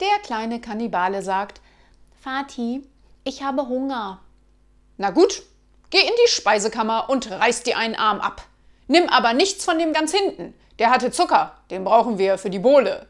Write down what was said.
Der kleine Kannibale sagt, Vati, ich habe Hunger. Na gut, geh in die Speisekammer und reiß dir einen Arm ab. Nimm aber nichts von dem ganz hinten. Der hatte Zucker, den brauchen wir für die Bohle.